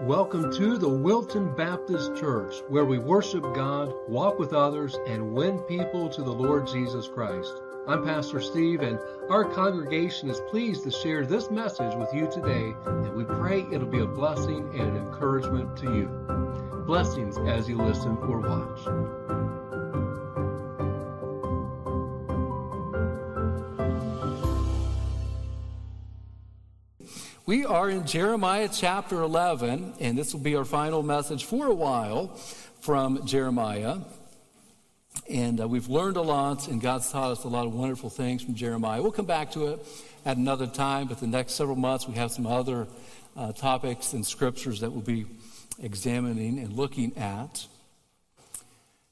Welcome to the Wilton Baptist Church, where we worship God, walk with others, and win people to the Lord Jesus Christ. I'm Pastor Steve, and our congregation is pleased to share this message with you today, and we pray it'll be a blessing and an encouragement to you. Blessings as you listen or watch. We are in Jeremiah chapter 11, and this will be our final message for a while from Jeremiah. And uh, we've learned a lot, and God's taught us a lot of wonderful things from Jeremiah. We'll come back to it at another time, but the next several months we have some other uh, topics and scriptures that we'll be examining and looking at.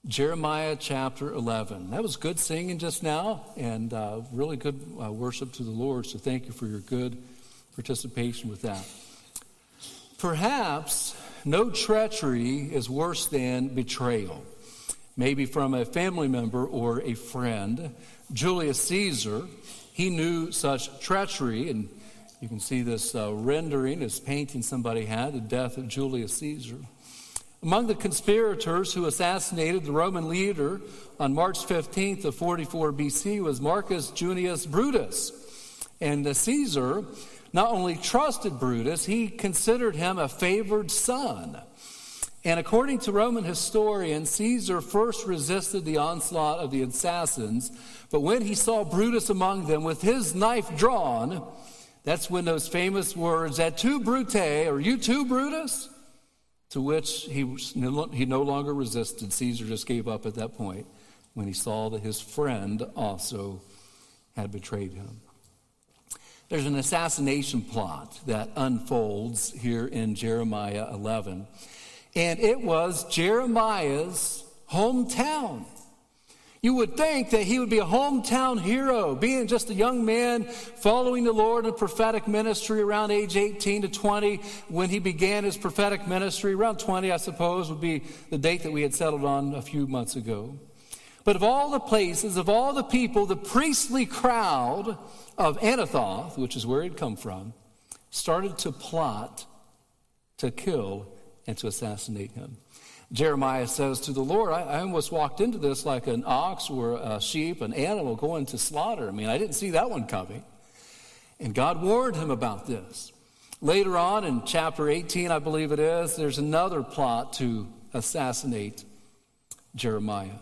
Jeremiah chapter 11. That was good singing just now, and uh, really good uh, worship to the Lord, so thank you for your good participation with that. Perhaps no treachery is worse than betrayal, maybe from a family member or a friend. Julius Caesar, he knew such treachery, and you can see this uh, rendering, this painting somebody had, the death of Julius Caesar. Among the conspirators who assassinated the Roman leader on March 15th of 44 BC was Marcus Junius Brutus. And Caesar not only trusted Brutus, he considered him a favored son. And according to Roman historian, Caesar first resisted the onslaught of the assassins, but when he saw Brutus among them with his knife drawn, that's when those famous words, et tu Brute, or you too, Brutus? To which he, he no longer resisted. Caesar just gave up at that point when he saw that his friend also had betrayed him. There's an assassination plot that unfolds here in Jeremiah 11. And it was Jeremiah's hometown. You would think that he would be a hometown hero, being just a young man following the Lord in prophetic ministry around age 18 to 20 when he began his prophetic ministry. Around 20, I suppose, would be the date that we had settled on a few months ago. But of all the places, of all the people, the priestly crowd of Anathoth, which is where he'd come from, started to plot to kill and to assassinate him. Jeremiah says to the Lord, I, I, almost walked into this like an ox or a sheep, an animal going to slaughter. I mean, I didn't see that one coming. And God warned him about this. Later on in chapter 18, I believe it is, there's another plot to assassinate Jeremiah.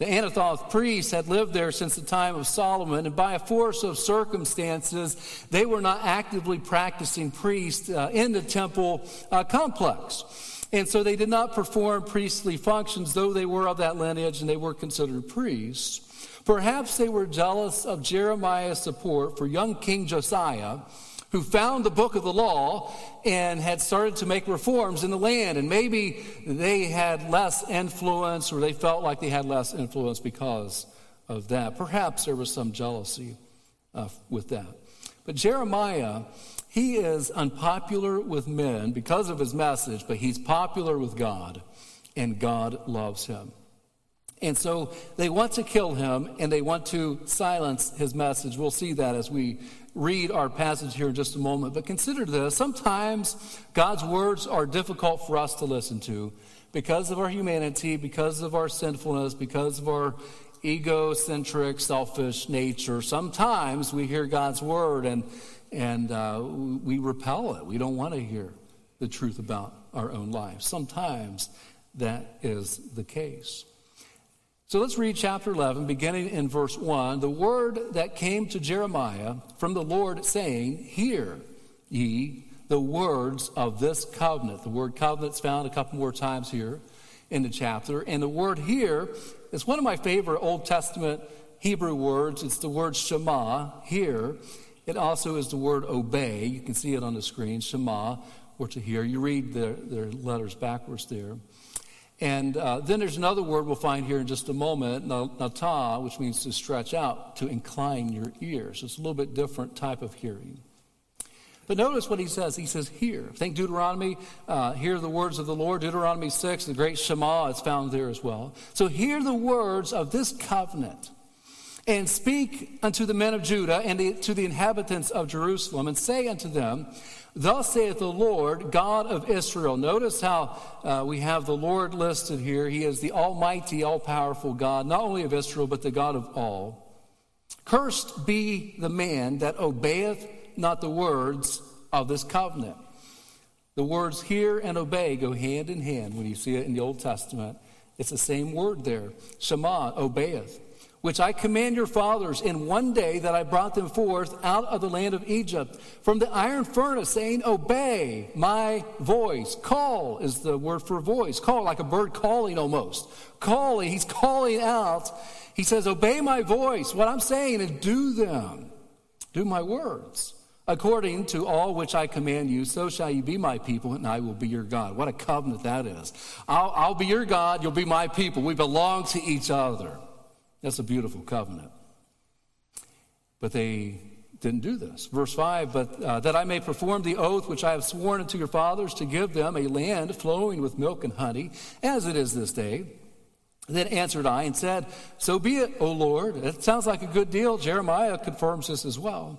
The Anathoth priests had lived there since the time of Solomon, and by a force of circumstances, they were not actively practicing priests uh, in the temple uh, complex. And so they did not perform priestly functions, though they were of that lineage and they were considered priests. Perhaps they were jealous of Jeremiah's support for young King Josiah who found the book of the law and had started to make reforms in the land. And maybe they had less influence or they felt like they had less influence because of that. Perhaps there was some jealousy uh, with that. But Jeremiah, he is unpopular with men because of his message, but he's popular with God, and God loves him. And so they want to kill him and they want to silence his message. We'll see that as we read our passage here in just a moment. But consider this sometimes God's words are difficult for us to listen to because of our humanity, because of our sinfulness, because of our egocentric, selfish nature. Sometimes we hear God's word and, and uh, we repel it. We don't want to hear the truth about our own lives. Sometimes that is the case. So let's read chapter 11, beginning in verse 1. The word that came to Jeremiah from the Lord, saying, Hear ye the words of this covenant. The word covenant is found a couple more times here in the chapter. And the word here is one of my favorite Old Testament Hebrew words. It's the word Shema, hear. It also is the word obey. You can see it on the screen, Shema, or to hear. You read their, their letters backwards there. And uh, then there's another word we'll find here in just a moment, nata, which means to stretch out, to incline your ears. It's a little bit different type of hearing. But notice what he says. He says, Hear. Think Deuteronomy, uh, hear the words of the Lord. Deuteronomy 6, the great Shema, is found there as well. So hear the words of this covenant. And speak unto the men of Judah and to the inhabitants of Jerusalem, and say unto them, Thus saith the Lord, God of Israel. Notice how uh, we have the Lord listed here. He is the Almighty, all powerful God, not only of Israel, but the God of all. Cursed be the man that obeyeth not the words of this covenant. The words hear and obey go hand in hand when you see it in the Old Testament. It's the same word there. Shema, obeyeth which I command your fathers in one day that I brought them forth out of the land of Egypt from the iron furnace, saying, Obey my voice. Call is the word for voice. Call, like a bird calling almost. Calling, he's calling out. He says, Obey my voice. What I'm saying is do them, do my words. According to all which I command you, so shall you be my people, and I will be your God. What a covenant that is. I'll, I'll be your God, you'll be my people. We belong to each other. That's a beautiful covenant. But they didn't do this. Verse 5 But uh, that I may perform the oath which I have sworn unto your fathers to give them a land flowing with milk and honey, as it is this day. Then answered I and said, So be it, O Lord. It sounds like a good deal. Jeremiah confirms this as well.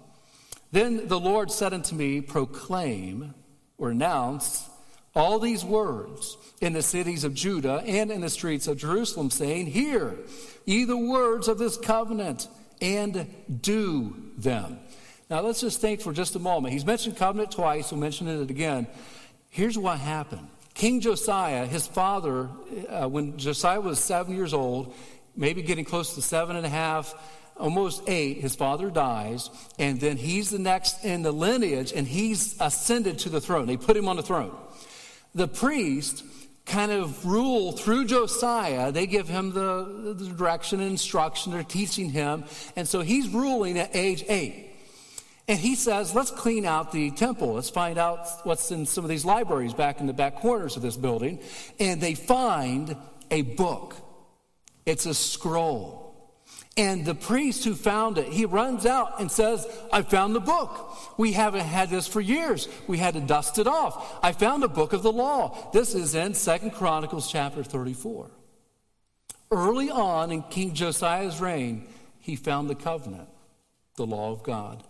Then the Lord said unto me, Proclaim or announce all these words in the cities of Judah and in the streets of Jerusalem, saying, Hear ye the words of this covenant and do them. Now let's just think for just a moment. He's mentioned covenant twice, we'll mention it again. Here's what happened. King Josiah, his father, uh, when Josiah was seven years old, maybe getting close to seven and a half, almost eight, his father dies, and then he's the next in the lineage, and he's ascended to the throne. They put him on the throne. The priest kind of rule through Josiah. They give him the, the direction and instruction. They're teaching him. And so he's ruling at age eight. And he says, let's clean out the temple. Let's find out what's in some of these libraries back in the back corners of this building. And they find a book. It's a scroll. And the priest who found it, he runs out and says, I found the book. We haven't had this for years. We had to dust it off. I found a book of the law. This is in Second Chronicles chapter 34. Early on in King Josiah's reign, he found the covenant, the law of God.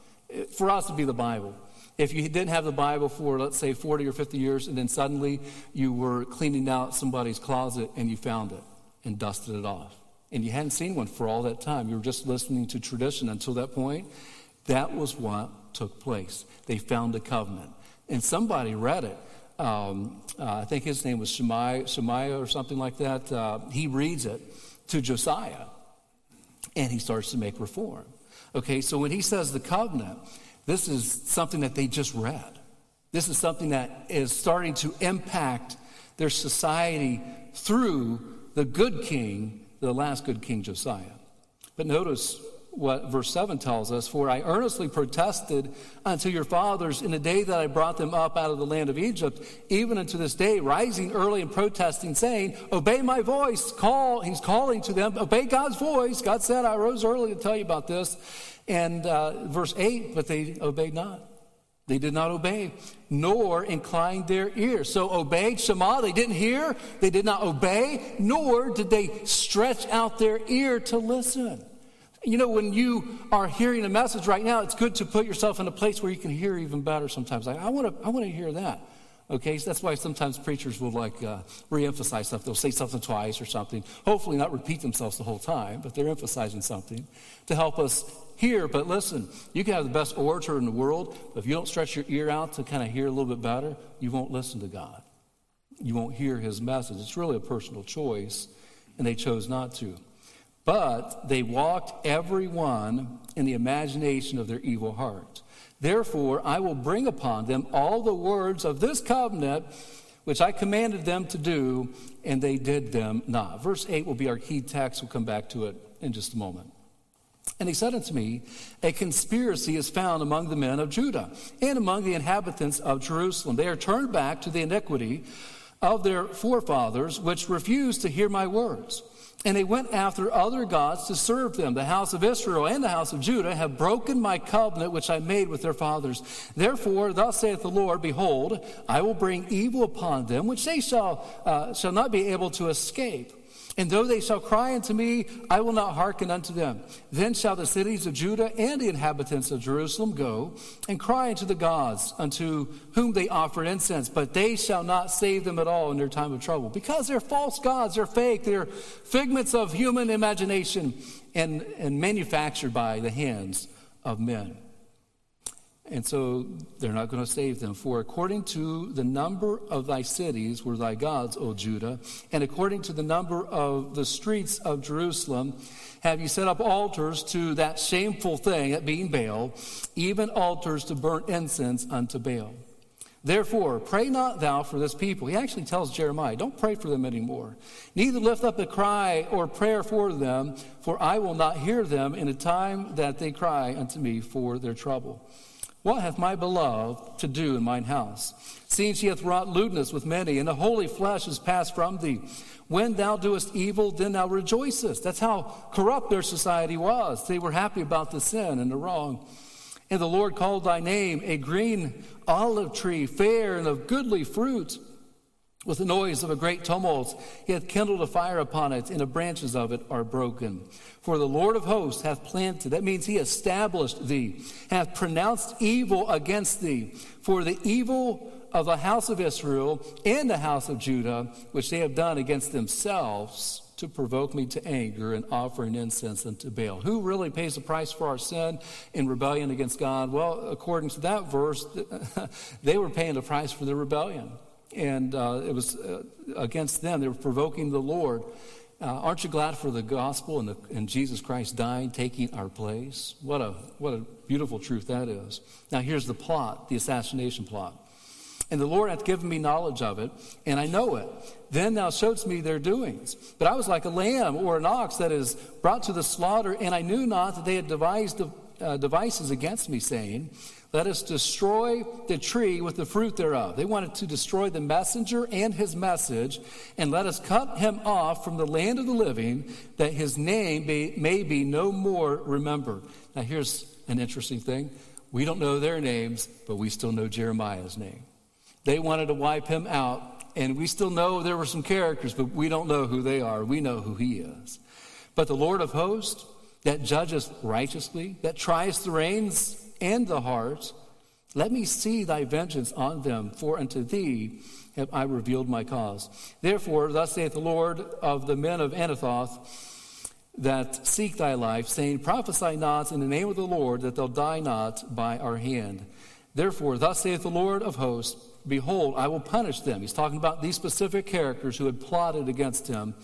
For us to be the Bible. If you didn't have the Bible for, let's say, 40 or 50 years, and then suddenly you were cleaning out somebody's closet and you found it and dusted it off and you hadn't seen one for all that time. You were just listening to tradition until that point. That was what took place. They found a covenant. And somebody read it. Um, uh, I think his name was Shemaiah, Shemaiah or something like that. Uh, he reads it to Josiah and he starts to make reform. Okay, so when he says the covenant, this is something that they just read. This is something that is starting to impact their society through the good king the last good king Josiah. But notice what verse 7 tells us For I earnestly protested unto your fathers in the day that I brought them up out of the land of Egypt, even unto this day, rising early and protesting, saying, Obey my voice. Call, he's calling to them, Obey God's voice. God said, I rose early to tell you about this. And uh, verse 8, but they obeyed not. They did not obey, nor inclined their ears. So obeyed Shema, they didn't hear, they did not obey, nor did they stretch out their ear to listen. You know, when you are hearing a message right now, it's good to put yourself in a place where you can hear even better sometimes. Like, I want to I want to hear that. Okay, so that's why sometimes preachers will like uh, re-emphasize stuff. They'll say something twice or something. Hopefully, not repeat themselves the whole time, but they're emphasizing something to help us hear, but listen, you can have the best orator in the world, but if you don't stretch your ear out to kind of hear a little bit better, you won't listen to God. You won't hear his message. It's really a personal choice, and they chose not to. But they walked every one in the imagination of their evil heart. Therefore, I will bring upon them all the words of this covenant which I commanded them to do, and they did them not. Verse 8 will be our key text. We'll come back to it in just a moment. And he said unto me, A conspiracy is found among the men of Judah and among the inhabitants of Jerusalem. They are turned back to the iniquity of their forefathers, which refused to hear my words. And they went after other gods to serve them. The house of Israel and the house of Judah have broken my covenant which I made with their fathers. Therefore, thus saith the Lord, Behold, I will bring evil upon them, which they shall, uh, shall not be able to escape. And though they shall cry unto me, I will not hearken unto them. Then shall the cities of Judah and the inhabitants of Jerusalem go and cry unto the gods unto whom they offer incense, but they shall not save them at all in their time of trouble. Because they're false gods, they're fake, they're figments of human imagination and, and manufactured by the hands of men. And so they're not going to save them. For according to the number of thy cities were thy gods, O Judah, and according to the number of the streets of Jerusalem, have you set up altars to that shameful thing, at being Baal, even altars to burn incense unto Baal. Therefore, pray not thou for this people. He actually tells Jeremiah, don't pray for them anymore. Neither lift up a cry or prayer for them, for I will not hear them in a time that they cry unto me for their trouble. What hath my beloved to do in mine house? Seeing she hath wrought lewdness with many, and the holy flesh is passed from thee. When thou doest evil, then thou rejoicest. That's how corrupt their society was. They were happy about the sin and the wrong. And the Lord called thy name a green olive tree, fair and of goodly fruit. With the noise of a great tumult, he hath kindled a fire upon it, and the branches of it are broken. For the Lord of hosts hath planted, that means he established thee, hath pronounced evil against thee. For the evil of the house of Israel and the house of Judah, which they have done against themselves, to provoke me to anger and offering incense unto Baal. Who really pays the price for our sin in rebellion against God? Well, according to that verse, they were paying the price for their rebellion and uh, it was uh, against them. They were provoking the Lord. Uh, aren't you glad for the gospel and, the, and, Jesus Christ dying, taking our place? What a, what a beautiful truth that is. Now, here's the plot, the assassination plot. And the Lord hath given me knowledge of it, and I know it. Then thou showedst me their doings. But I was like a lamb or an ox that is brought to the slaughter, and I knew not that they had devised uh, devices against me, saying, let us destroy the tree with the fruit thereof. They wanted to destroy the messenger and his message, and let us cut him off from the land of the living, that his name be, may be no more remembered. Now, here's an interesting thing. We don't know their names, but we still know Jeremiah's name. They wanted to wipe him out, and we still know there were some characters, but we don't know who they are. We know who he is. But the Lord of hosts, that judges righteously, that tries the reins and the heart. Let me see thy vengeance on them, for unto thee have I revealed my cause. Therefore, thus saith the Lord of the men of Anathoth that seek thy life, saying, Prophesy not in the name of the Lord, that thou die not by our hand. Therefore, thus saith the Lord of hosts, Behold, I will punish them. He's talking about these specific characters who had plotted against him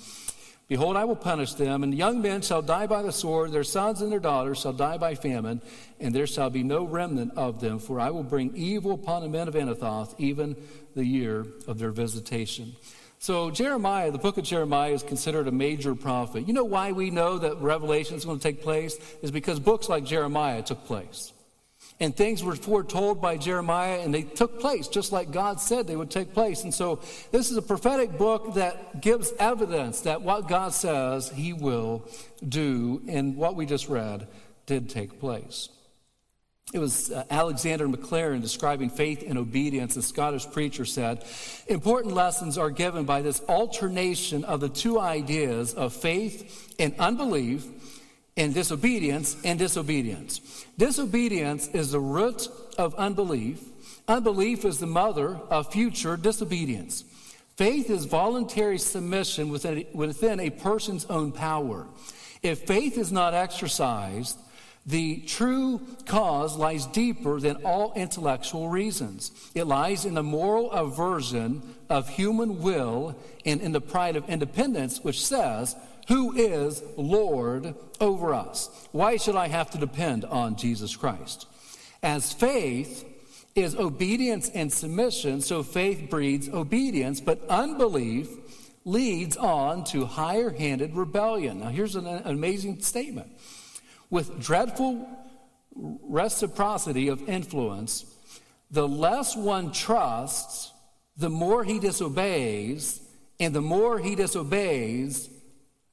Behold, I will punish them, and young men shall die by the sword, their sons and their daughters shall die by famine, and there shall be no remnant of them, for I will bring evil upon the men of Anathoth, even the year of their visitation. So, Jeremiah, the book of Jeremiah, is considered a major prophet. You know why we know that Revelation is going to take place? Is because books like Jeremiah took place. And things were foretold by Jeremiah, and they took place just like God said they would take place. And so, this is a prophetic book that gives evidence that what God says he will do, and what we just read did take place. It was uh, Alexander Maclaren describing faith and obedience. A Scottish preacher said, Important lessons are given by this alternation of the two ideas of faith and unbelief and disobedience and disobedience. Disobedience is the root of unbelief. Unbelief is the mother of future disobedience. Faith is voluntary submission within, within a person's own power. If faith is not exercised, the true cause lies deeper than all intellectual reasons. It lies in the moral aversion of human will and in the pride of independence, which says, who is Lord over us. Why should I have to depend on Jesus Christ? As faith is obedience and submission, so faith breeds obedience, but unbelief leads on to higher handed rebellion. Now, here's an, amazing statement. With dreadful reciprocity of influence, the less one trusts, the more he disobeys, and the more he disobeys,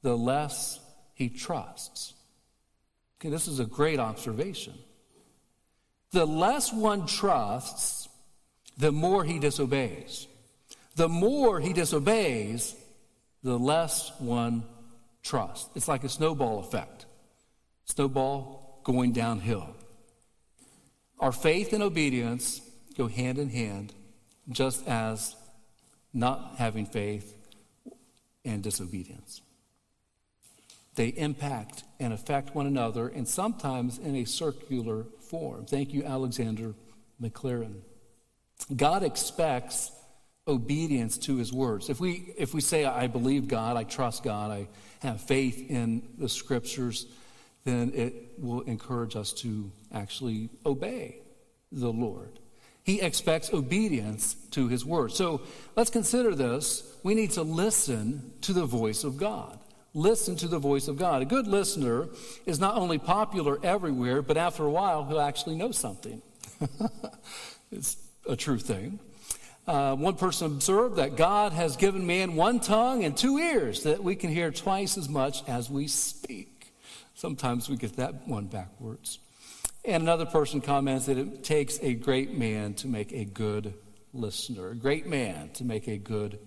the less he trusts. Okay, this is a great observation. The less one trusts, the more he disobeys. The more he disobeys, the less one trusts. It's like a snowball effect. Snowball going downhill. Our faith and obedience go hand in hand, just as not having faith and disobedience. They impact and affect one another, and sometimes in a circular form. Thank you, Alexander Maclaren. God expects obedience to his words. If we, if we say, I believe God, I trust God, I have faith in the scriptures, then it will encourage us to actually obey the Lord. He expects obedience to his word. So let's consider this. We need to listen to the voice of God. Listen to the voice of God. A good listener is not only popular everywhere, but after a while, he'll actually know something. it's a true thing. Uh, one person observed that God has given man one tongue and two ears that we can hear twice as much as we speak. Sometimes we get that one backwards. And another person comments that it takes a great man to make a good listener. A great man to make a good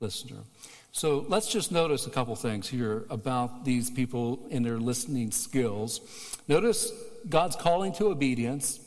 listener. So let's just notice a couple things here about these people and their listening skills. Notice God's calling to obedience,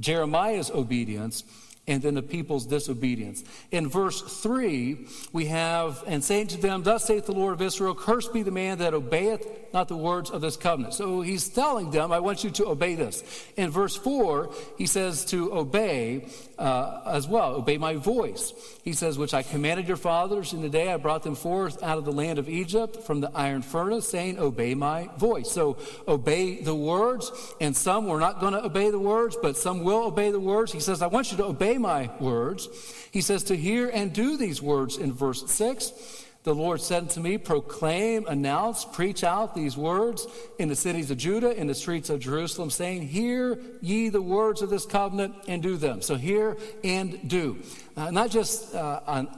Jeremiah's obedience, and then the people's disobedience. In verse 3, we have, and saying to them, Thus saith the Lord of Israel, Cursed be the man that obeyeth not the words of this covenant. So he's telling them, I want you to obey this. In verse 4, he says to obey uh, as well, obey my voice. He says, Which I commanded your fathers in the day I brought them forth out of the land of Egypt from the iron furnace, saying, Obey my voice. So obey the words, and some were not going to obey the words, but some will obey the words. He says, I want you to obey my words. He says to hear and do these words in verse 6. The Lord said to me, Proclaim, announce, preach out these words in the cities of Judah, in the streets of Jerusalem, saying, Hear ye the words of this covenant and do them. So, hear and do. Uh, not just uh, an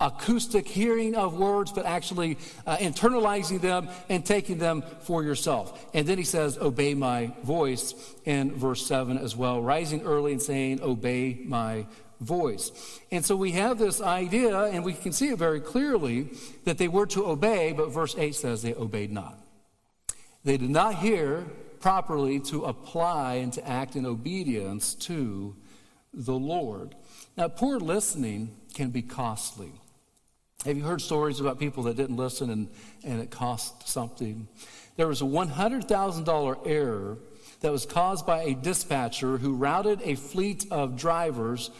acoustic hearing of words, but actually uh, internalizing them and taking them for yourself. And then he says, Obey my voice in verse 7 as well, rising early and saying, Obey my voice. And so we have this idea, and we can see it very clearly, that they were to obey, but verse 8 says they obeyed not. They did not hear properly to apply and to act in obedience to the Lord. Now, poor listening can be costly. Have you heard stories about people that didn't listen and, and it cost something? There was a $100,000 error that was caused by a dispatcher who routed a fleet of drivers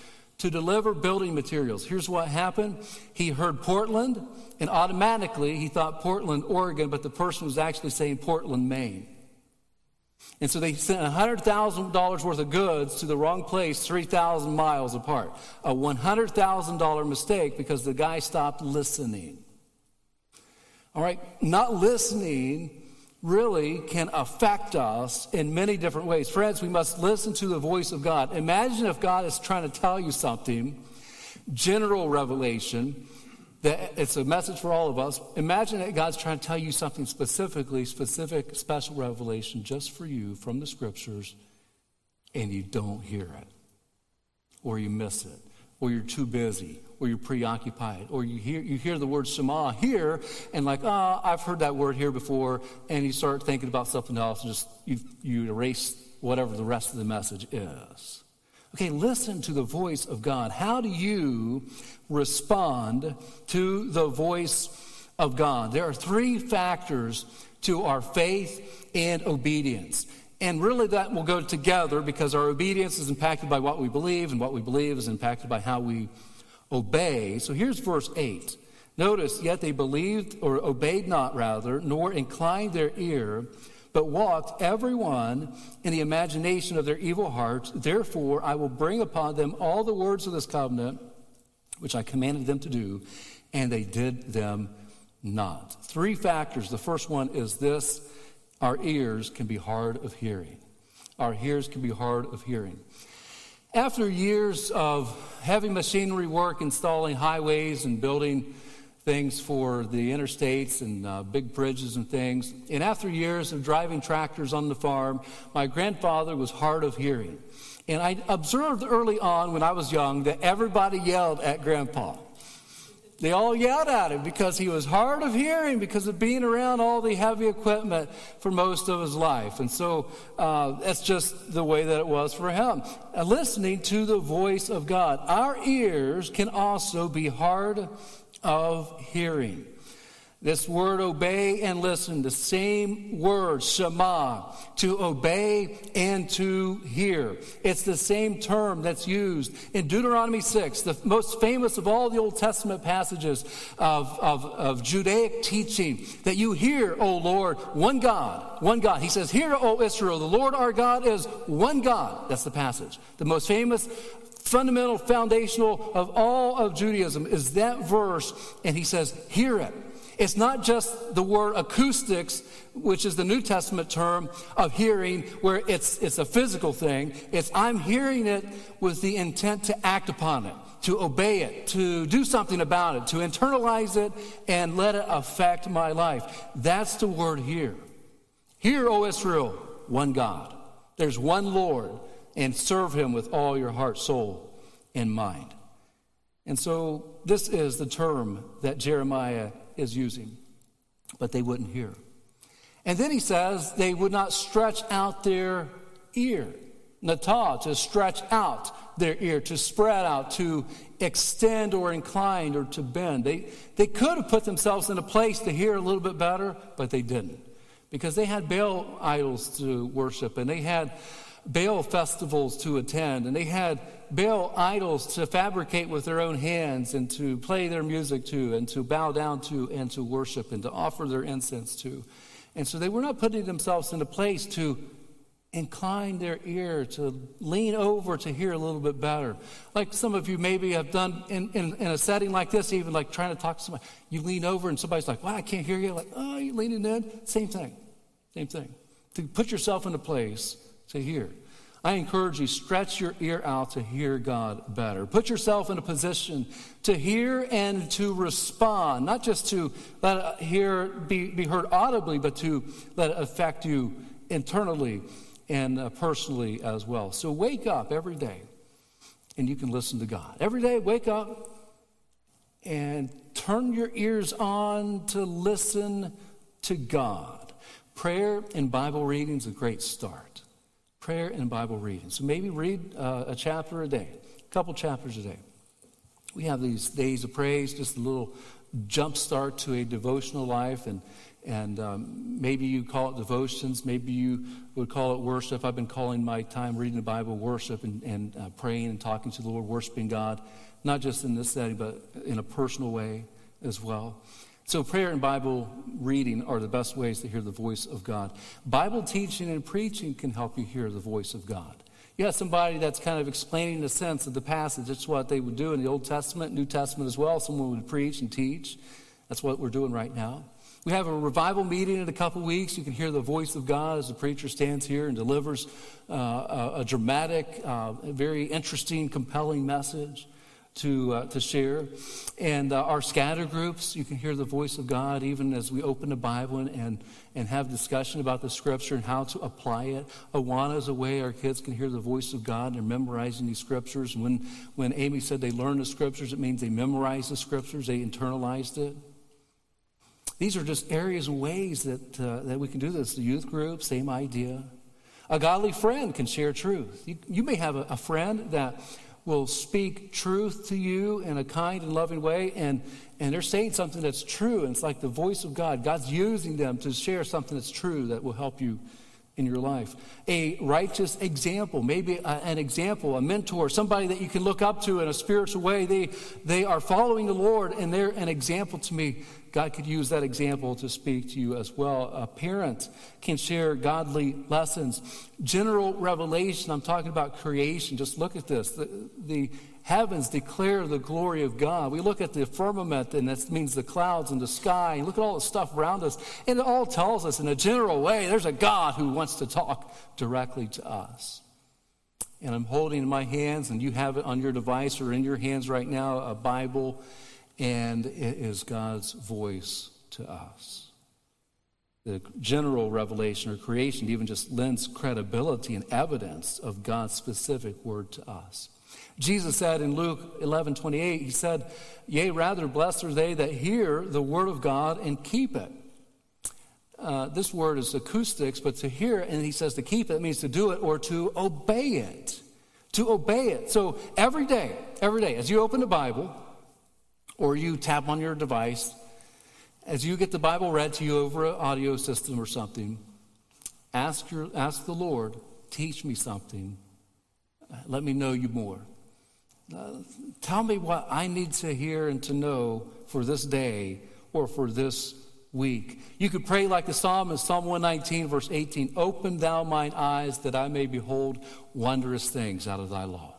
to deliver building materials. Here's what happened. He heard Portland, and automatically he thought Portland, Oregon, but the person was actually saying Portland, Maine. And so they sent $100,000 worth of goods to the wrong place 3,000 miles apart. A $100,000 mistake because the guy stopped listening. All right, not listening really can affect us in many different ways. Friends, we must listen to the voice of God. Imagine if God is trying to tell you something, general revelation, that it's a message for all of us. Imagine that God's trying to tell you something specifically, specific, special revelation just for you from the scriptures, and you don't hear it, or you miss it, or you're too busy, or you're preoccupied, or you hear, you hear the word Shema here, and like, ah, oh, I've heard that word here before, and you start thinking about something else, and just you, you erase whatever the rest of the message is. Okay, listen to the voice of God. How do you respond to the voice of God? There are three factors to our faith and obedience. And really, that will go together because our obedience is impacted by what we believe, and what we believe is impacted by how we obey. So here's verse 8. Notice, yet they believed, or obeyed not rather, nor inclined their ear, but walked every one in the imagination of their evil hearts. Therefore, I will bring upon them all the words of this covenant, which I commanded them to do, and they did them not. Three factors. The first one is this our ears can be hard of hearing. Our ears can be hard of hearing. After years of heavy machinery work installing highways and building things for the interstates and uh, big bridges and things, and after years of driving tractors on the farm, my grandfather was hard of hearing. And I observed early on when I was young that everybody yelled at grandpa. They all yelled at him because he was hard of hearing because of being around all the heavy equipment for most of his life. And so uh, that's just the way that it was for him. Uh, listening to the voice of God. Our ears can also be hard of hearing. This word obey and listen, the same word, Shema, to obey and to hear. It's the same term that's used in Deuteronomy 6, the most famous of all the Old Testament passages of, of, of Judaic teaching, that you hear, O Lord, one God, one God. He says, Hear, O Israel, the Lord our God is one God. That's the passage. The most famous fundamental, foundational of all of Judaism is that verse, and he says, Hear it. It's not just the word acoustics, which is the New Testament term of hearing, where it's, it's a physical thing. It's I'm hearing it with the intent to act upon it, to obey it, to do something about it, to internalize it and let it affect my life. That's the word hear. Hear, O Israel, one God. There's one Lord, and serve him with all your heart, soul, and mind. And so, this is the term that Jeremiah is using, but they wouldn't hear. And then he says they would not stretch out their ear. Nata, to stretch out their ear, to spread out, to extend or incline or to bend. They, they could have put themselves in a place to hear a little bit better, but they didn't. Because they had Baal idols to worship and they had Baal festivals to attend and they had Baal idols to fabricate with their own hands and to play their music to and to bow down to and to worship and to offer their incense to. And so they were not putting themselves in a place to incline their ear, to lean over to hear a little bit better. Like some of you maybe have done in, in, in, a setting like this, even like trying to talk to somebody. You lean over and somebody's like, wow, I can't hear you. Like, oh, you're leaning in? Same thing. Same thing. To put yourself in a place to hear. I encourage you, stretch your ear out to hear God better. Put yourself in a position to hear and to respond, not just to let it hear, be, be heard audibly, but to let it affect you internally and uh, personally as well. So wake up every day and you can listen to God. Every day, wake up and turn your ears on to listen to God. Prayer and Bible reading is a great start prayer and Bible reading. So maybe read uh, a chapter a day, a couple chapters a day. We have these days of praise, just a little jump start to a devotional life, and and um, maybe you call it devotions, maybe you would call it worship. I've been calling my time reading the Bible worship and, and uh, praying and talking to the Lord, worshiping God, not just in this setting, but in a personal way as well. So, prayer and Bible reading are the best ways to hear the voice of God. Bible teaching and preaching can help you hear the voice of God. You have somebody that's kind of explaining the sense of the passage. That's what they would do in the Old Testament, New Testament as well. Someone would preach and teach. That's what we're doing right now. We have a revival meeting in a couple weeks. You can hear the voice of God as the preacher stands here and delivers uh, a, a, dramatic, uh, very interesting, compelling message to, uh, to share. And uh, our scatter groups, you can hear the voice of God even as we open the Bible and, and, and have discussion about the scripture and how to apply it. Awana is a way our kids can hear the voice of God. They're memorizing these scriptures. When, when Amy said they learn the scriptures, it means they memorized the scriptures, they internalized it. These are just areas and ways that, uh, that we can do this. The youth group, same idea. A godly friend can share truth. You, you may have a, a friend that will speak truth to you in a kind and loving way, and, and they're saying something that's true, and it's like the voice of God. God's using them to share something that's true that will help you in your life. A righteous example, maybe a, an example, a mentor, somebody that you can look up to in a spiritual way. They, they are following the Lord, and they're an example to me God could use that example to speak to you as well. A parent can share godly lessons. General revelation, I'm talking about creation. Just look at this. The, the heavens declare the glory of God. We look at the firmament, and that means the clouds and the sky, and look at all the stuff around us. And it all tells us in a general way there's a God who wants to talk directly to us. And I'm holding in my hands, and you have it on your device or in your hands right now, a Bible and it is God's voice to us. The general revelation or creation even just lends credibility and evidence of God's specific word to us. Jesus said in Luke 11 28, He said, Yea, rather blessed are they that hear the word of God and keep it. Uh, this word is acoustics, but to hear and he says to keep it means to do it or to obey it. To obey it. So every day, every day, as you open the Bible or you tap on your device, as you get the Bible read to you over an audio system or something, ask, your, ask the Lord, teach me something. Let me know you more. Tell me what I need to hear and to know for this day or for this week. You could pray like the psalmist, Psalm 119, verse 18 Open thou mine eyes that I may behold wondrous things out of thy law.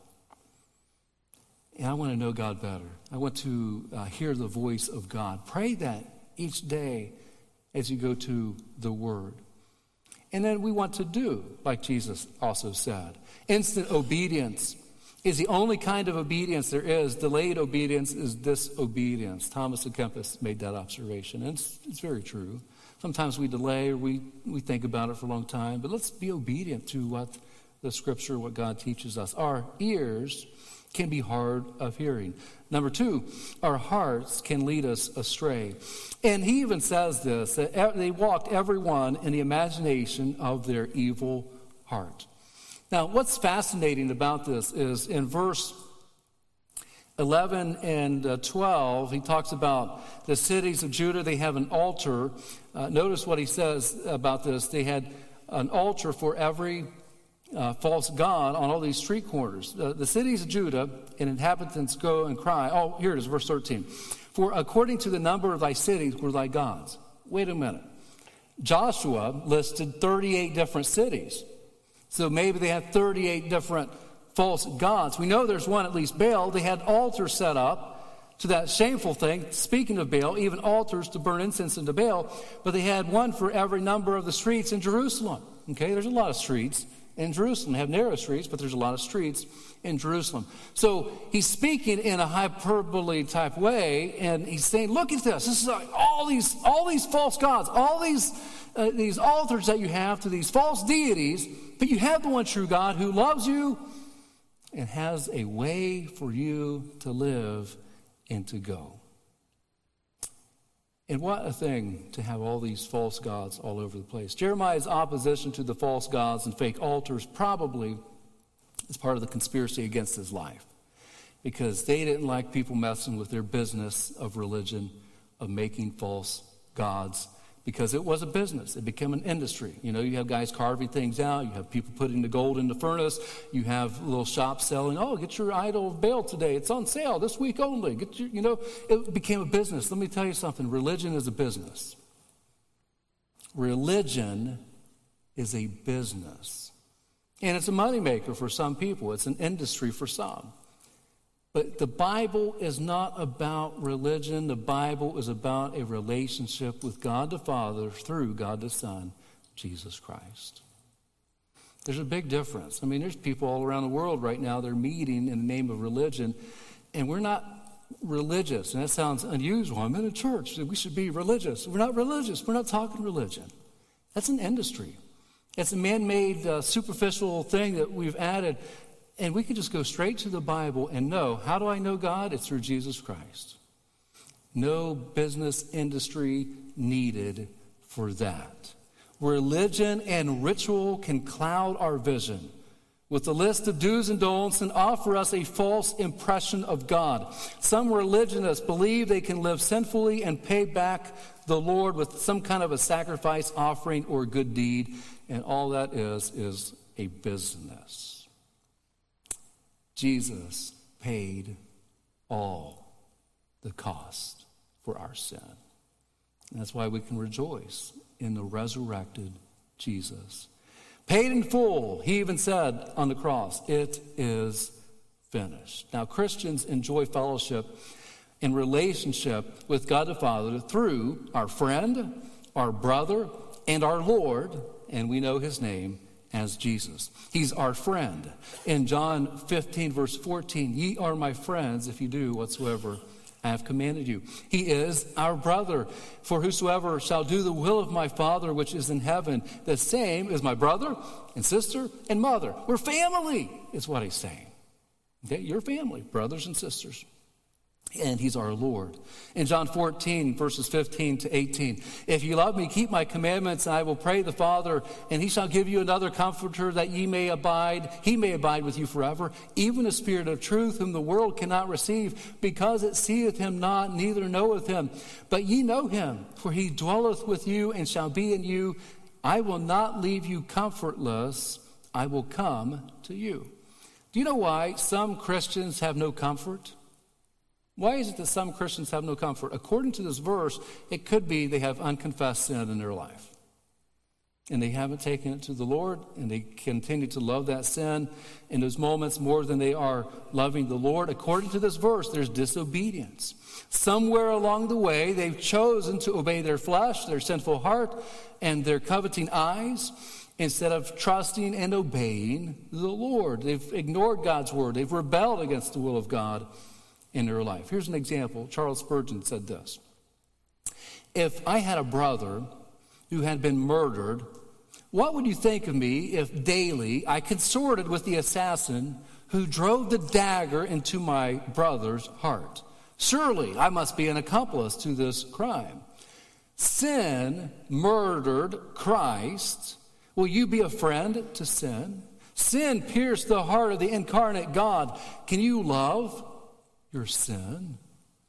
And I want to know God better. I want to uh, hear the voice of God. Pray that each day as you go to the Word. And then we want to do, like Jesus also said, instant obedience is the only kind of obedience there is. Delayed obedience is disobedience. Thomas à Kempis made that observation, and it's, it's very true. Sometimes we delay or we, we think about it for a long time, but let's be obedient to what the scripture, what God teaches us. Our ears can be hard of hearing. Number two, our hearts can lead us astray. And he even says this that they walked everyone in the imagination of their evil heart. Now, what's fascinating about this is in verse 11 and uh, 12, he talks about the cities of Judah, they have an altar. Uh, notice what he says about this. They had an altar for every uh, false god on all these street corners. the cities of Judah and inhabitants go and cry. Oh, here it is, verse 13. For according to the number of thy cities were thy gods. Wait a minute. Joshua listed 38 different cities. So maybe they had 38 different false gods. We know there's one, at least Baal. They had altars set up to that shameful thing. Speaking of Baal, even altars to burn incense into Baal. But they had one for every number of the streets in Jerusalem. Okay, there's a lot of streets in Jerusalem. They have narrow streets, but there's a lot of streets in Jerusalem. So he's speaking in a hyperbole type way, and he's saying, "Look at this. This is all these, all these false gods, all these, uh, these altars that you have to these false deities." But you have the one true God who loves you and has a way for you to live and to go. And what a thing to have all these false gods all over the place. Jeremiah's opposition to the false gods and fake altars probably is part of the conspiracy against his life because they didn't like people messing with their business of religion, of making false gods because it was a business. It became an industry. You know, you have guys carving things out, you have people putting the gold in the furnace, you have little shops selling, oh, get your idol of Baal today. It's on sale this week only. Get your, you know, it became a business. Let me tell you something religion is a business. Religion is a business. And it's a moneymaker for some people, it's an industry for some. But the Bible is not about religion. The Bible is about a relationship with God the Father through God the Son, Jesus Christ. There's a big difference. I mean, there's people all around the world right now, they're meeting in the name of religion, and we're not religious. And that sounds unusual. I'm in a church, we should be religious. We're not religious. We're not talking religion. That's an industry. It's a man made, uh, superficial thing that we've added and we can just go straight to the Bible and know how do I know God? It's through Jesus Christ. No business industry needed for that. Religion and ritual can cloud our vision with a list of do's and don'ts and offer us a false impression of God. Some religionists believe they can live sinfully and pay back the Lord with some kind of a sacrifice offering or good deed, and all that is is a business. Jesus paid all the cost for our sin. That's why we can rejoice in the resurrected Jesus. Paid in full, he even said on the cross, It is finished. Now, Christians enjoy fellowship in relationship with God the Father through our friend, our brother, and our Lord, and we know his name, as Jesus. He's our friend. In John 15, verse 14, ye are my friends if you do whatsoever I have commanded you. He is our brother. For whosoever shall do the will of my Father which is in heaven, the same is my brother and sister and mother. We're family, is what he's saying. Okay, your family, brothers and sisters and he's our Lord. In John 14, verses 15 to 18, if you love me, keep my commandments, and I will pray the Father, and he shall give you another comforter that ye may abide, he may abide with you forever, even the Spirit of truth, whom the world cannot receive, because it seeth him not, neither knoweth him. But ye know him, for he dwelleth with you and shall be in you. I will not leave you comfortless, I will come to you. Do you know why some Christians have no comfort? Why is it that some Christians have no comfort? According to this verse, it could be they have unconfessed sin in their life. And they haven't taken it to the Lord, and they continue to love that sin in those moments more than they are loving the Lord. According to this verse, there's disobedience. Somewhere along the way, they've chosen to obey their flesh, their sinful heart, and their coveting eyes instead of trusting and obeying the Lord. They've ignored God's word, they've rebelled against the will of God in their life. Here's an example. Charles Spurgeon said this If I had a brother who had been murdered, what would you think of me if daily I consorted with the assassin who drove the dagger into my brother's heart? Surely I must be an accomplice to this crime. Sin murdered Christ. Will you be a friend to sin? Sin pierced the heart of the incarnate God. Can you love your sin.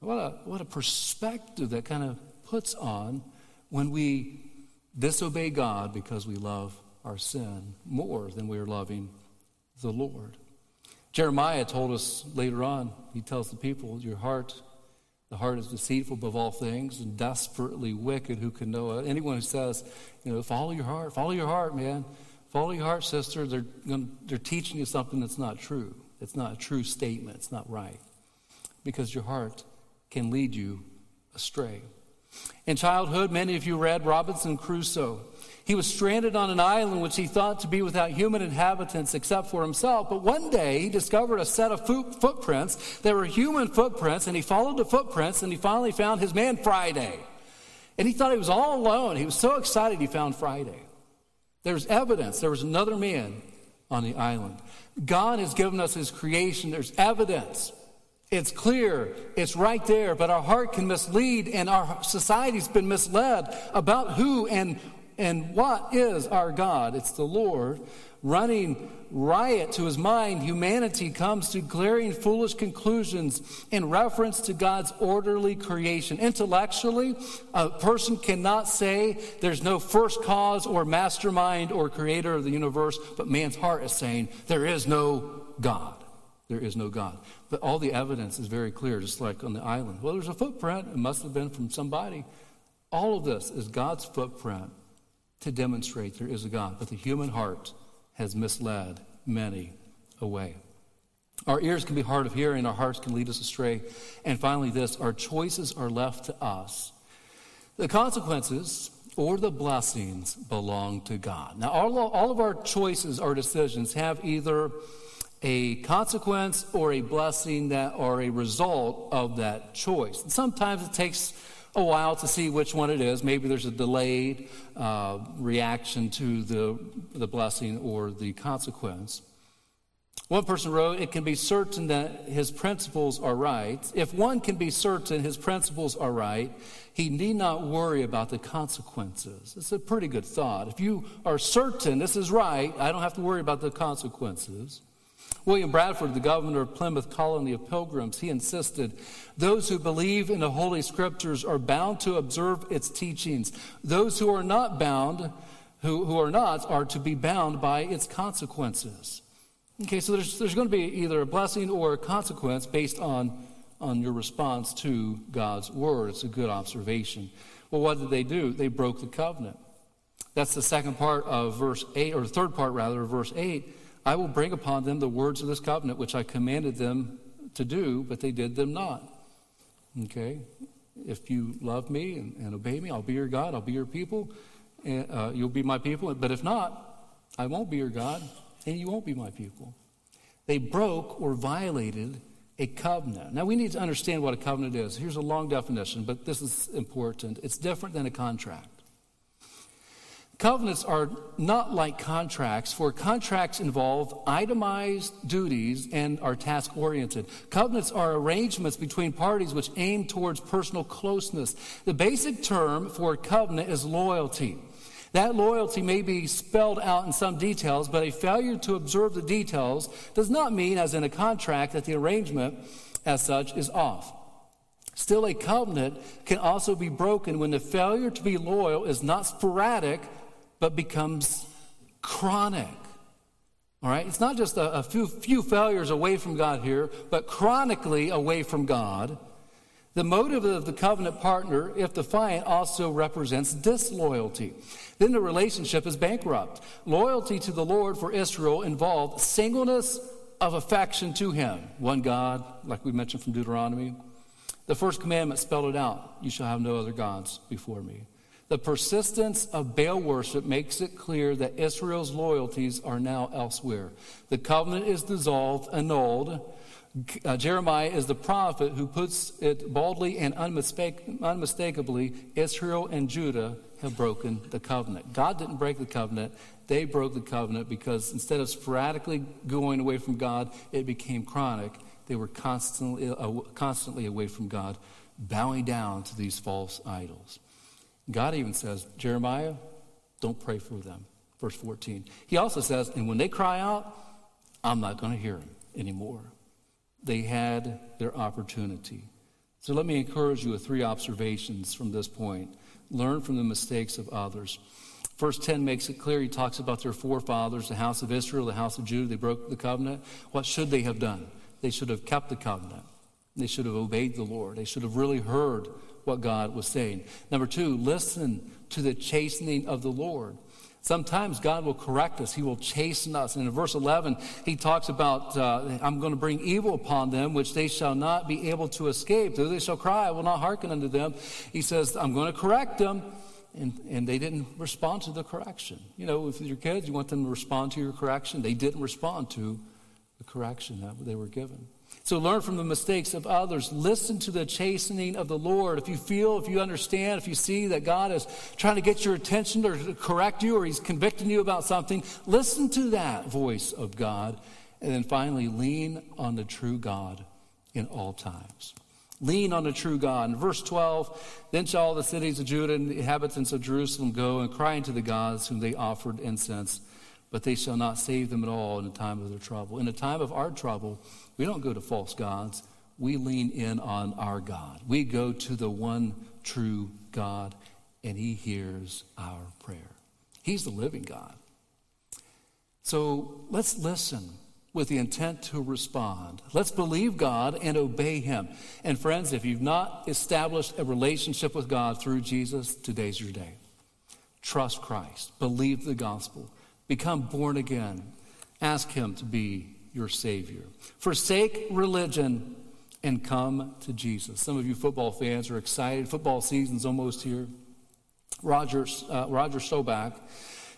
What a, what a perspective that kind of puts on when we disobey God because we love our sin more than we are loving the Lord. Jeremiah told us later on, he tells the people, Your heart, the heart is deceitful above all things and desperately wicked. Who can know it? Anyone who says, you know, follow your heart, follow your heart, man, follow your heart, sister, they're, they're teaching you something that's not true. It's not a true statement, it's not right because your heart can lead you astray. In childhood, many of you read Robinson Crusoe. He was stranded on an island which he thought to be without human inhabitants except for himself. But one day he discovered a set of footprints. There were human footprints, and he followed the footprints, and he finally found his man Friday. And he thought he was all alone. He was so excited he found Friday. There's evidence. There was another man on the island. God has given us his creation. There's evidence. It's clear, it's right there, but our heart can mislead, and our society's been misled about who and, and what is our God. It's the Lord. Running riot to his mind, humanity comes to glaring foolish conclusions in reference to God's orderly creation. Intellectually, a person cannot say there's no first cause or mastermind or creator of the universe, but man's heart is saying there is no God. There is no God. But all the evidence is very clear, just like on the island. Well, there's a footprint. It must have been from somebody. All of this is God's footprint to demonstrate there is a God. But the human heart has misled many away. Our ears can be hard of hearing, our hearts can lead us astray. And finally, this our choices are left to us. The consequences or the blessings belong to God. Now, all, all of our choices, our decisions, have either a consequence or a blessing that are a result of that choice. And sometimes it takes a while to see which one it is. Maybe there's a delayed uh, reaction to the, the blessing or the consequence. One person wrote, It can be certain that his principles are right. If one can be certain his principles are right, he need not worry about the consequences. It's a pretty good thought. If you are certain this is right, I don't have to worry about the consequences. William Bradford, the governor of Plymouth Colony of Pilgrims, he insisted those who believe in the Holy Scriptures are bound to observe its teachings. Those who are not bound, who, who are not, are to be bound by its consequences. Okay, so there's, there's going to be either a blessing or a consequence based on, on your response to God's word. It's a good observation. Well, what did they do? They broke the covenant. That's the second part of verse 8, or the third part rather, of verse 8 I will bring upon them the words of this covenant which I commanded them to do, but they did them not. Okay? If you love me and, and obey me, I'll be your God, I'll be your people, and uh, you'll be my people. But if not, I won't be your God, and you won't be my people. They broke or violated a covenant. Now, we need to understand what a covenant is. Here's a long definition, but this is important. It's different than a contract. Covenants are not like contracts, for contracts involve itemized duties and are task oriented. Covenants are arrangements between parties which aim towards personal closeness. The basic term for covenant is loyalty. That loyalty may be spelled out in some details, but a failure to observe the details does not mean, as in a contract, that the arrangement as such is off. Still, a covenant can also be broken when the failure to be loyal is not sporadic but becomes chronic. All right? It's not just a, a few, few failures away from God here, but chronically away from God. The motive of the covenant partner, if defiant, also represents disloyalty. Then the relationship is bankrupt. Loyalty to the Lord for Israel involved singleness of affection to Him. One God, like we mentioned from Deuteronomy. The first commandment spelled it out you shall have no other gods before me. The persistence of Baal worship makes it clear that Israel's loyalties are now elsewhere. The covenant is dissolved, annulled. Uh, Jeremiah is the prophet who puts it boldly and unmistake- unmistakably Israel and Judah have broken the covenant. God didn't break the covenant, they broke the covenant because instead of sporadically going away from God, it became chronic. They were constantly, uh, constantly away from God, bowing down to these false idols. God even says, Jeremiah, don't pray for them. Verse 14. He also says, and when they cry out, I'm not going to hear them anymore. They had their opportunity. So let me encourage you with three observations from this point. Learn from the mistakes of others. Verse 10 makes it clear. He talks about their forefathers, the house of Israel, the house of Judah. They broke the covenant. What should they have done? They should have kept the covenant. They should have obeyed the Lord. They should have really heard what God was saying. Number two, listen to the chastening of the Lord. Sometimes God will correct us. He will chasten us. And in verse 11, he talks about, uh, I'm going to bring evil upon them, which they shall not be able to escape. Though they shall cry, I will not hearken unto them. He says, I'm going to correct them. And, and they didn't respond to the correction. You know, with your kids, you want them to respond to your correction. They didn't respond to the correction that they were given. So learn from the mistakes of others. Listen to the chastening of the Lord. If you feel, if you understand, if you see that God is trying to get your attention or to correct you or He's convicting you about something, listen to that voice of God. And then finally, lean on the true God in all times. Lean on the true God. In verse 12, then shall all the cities of Judah and the inhabitants of Jerusalem go and cry unto the gods whom they offered incense, but they shall not save them at all in the time of their trouble. In the time of our trouble, we don't go to false gods. We lean in on our God. We go to the one true God, and He hears our prayer. He's the living God. So let's listen with the intent to respond. Let's believe God and obey Him. And friends, if you've not established a relationship with God through Jesus, today's your day. Trust Christ, believe the gospel, become born again, ask Him to be your Savior. Forsake religion and come to Jesus. Some of you football fans are excited. Football season's almost here. Roger, uh, Roger Staubach,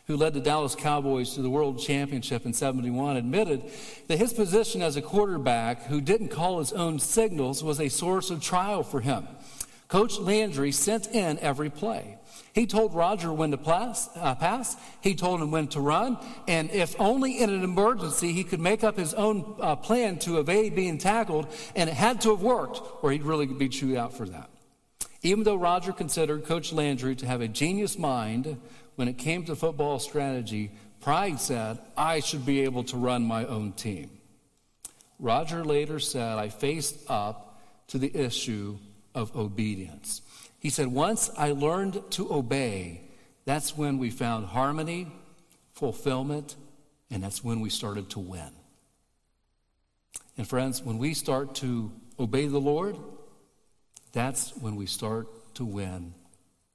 who led the Dallas Cowboys to the World Championship in 71, admitted that his position as a quarterback who didn't call his own signals was a source of trial for him. Coach Landry sent in every play. He told Roger when to pass, uh, pass, he told him when to run, and if only in an emergency he could make up his own uh, plan to evade being tackled, and it had to have worked, or he'd really be chewed out for that. Even though Roger considered Coach Landry to have a genius mind when it came to football strategy, pride said, I should be able to run my own team. Roger later said, I faced up to the issue of obedience. He said, Once I learned to obey, that's when we found harmony, fulfillment, and that's when we started to win. And friends, when we start to obey the Lord, that's when we start to win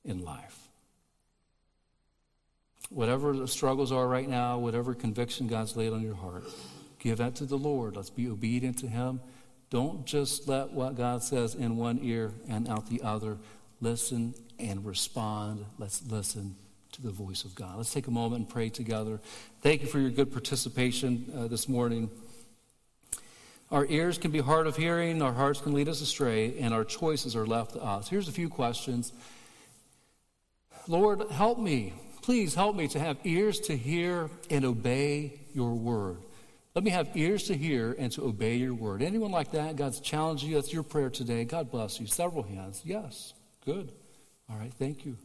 in life. Whatever the struggles are right now, whatever conviction God's laid on your heart, give that to the Lord. Let's be obedient to Him. Don't just let what God says in one ear and out the other listen and respond. Let's listen to the voice of God. Let's take a moment and pray together. Thank you for your good participation uh, this morning. Our ears can be hard of hearing, our hearts can lead us astray, and our choices are left to us. Here's a few questions Lord, help me please help me to have ears to hear and obey your word. Let me have ears to hear and to obey your word. Anyone like that? God's challenging you. That's your prayer today. God bless you. Several hands. Yes. Good. All right. Thank you.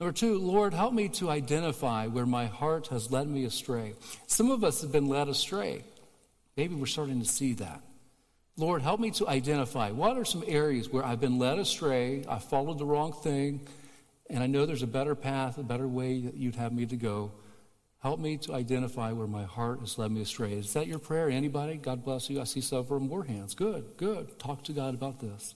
Number two, Lord, help me to identify where my heart has led me astray. Some of us have been led astray. Maybe we're starting to see that. Lord, help me to identify what are some areas where I've been led astray, I followed the wrong thing, and I know there's a better path, a better way that you'd have me to go. Help me to identify where my heart has led me astray. Is that your prayer? Anybody? God bless you. I see several more hands. Good, good. Talk to God about this.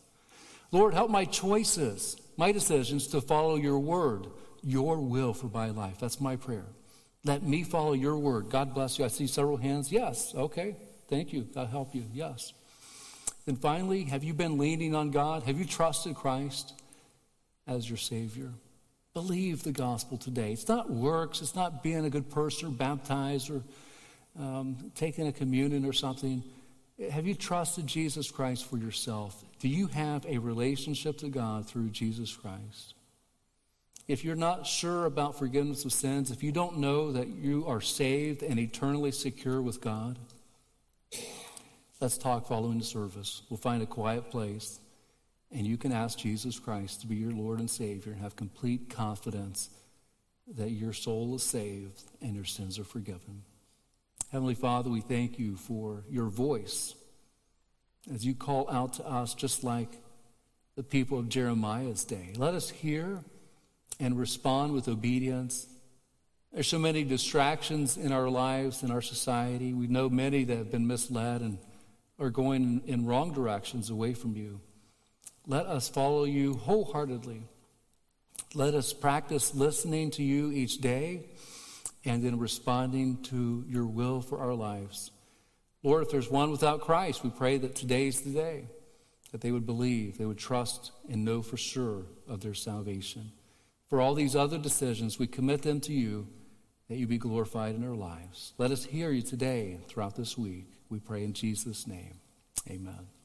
Lord, help my choices, my decisions to follow your word, your will for my life. That's my prayer. Let me follow your word. God bless you. I see several hands. Yes. Okay. Thank you. God help you. Yes. And finally, have you been leaning on God? Have you trusted Christ as your Savior? Believe the gospel today. It's not works, it's not being a good person or baptized or um, taking a communion or something. Have you trusted Jesus Christ for yourself? Do you have a relationship to God through Jesus Christ? If you're not sure about forgiveness of sins, if you don't know that you are saved and eternally secure with God, Let's talk following the service. We'll find a quiet place, and you can ask Jesus Christ to be your Lord and Savior and have complete confidence that your soul is saved and your sins are forgiven. Heavenly Father, we thank you for your voice as you call out to us, just like the people of Jeremiah's day. Let us hear and respond with obedience. There's so many distractions in our lives, in our society. We know many that have been misled and are going in wrong directions away from you. Let us follow you wholeheartedly. Let us practice listening to you each day and then responding to your will for our lives. Lord, if there's one without Christ, we pray that today's the day that they would believe, they would trust, and know for sure of their salvation. For all these other decisions, we commit them to you that you be glorified in our lives. Let us hear you today and throughout this week. We pray in Jesus' name. Amen.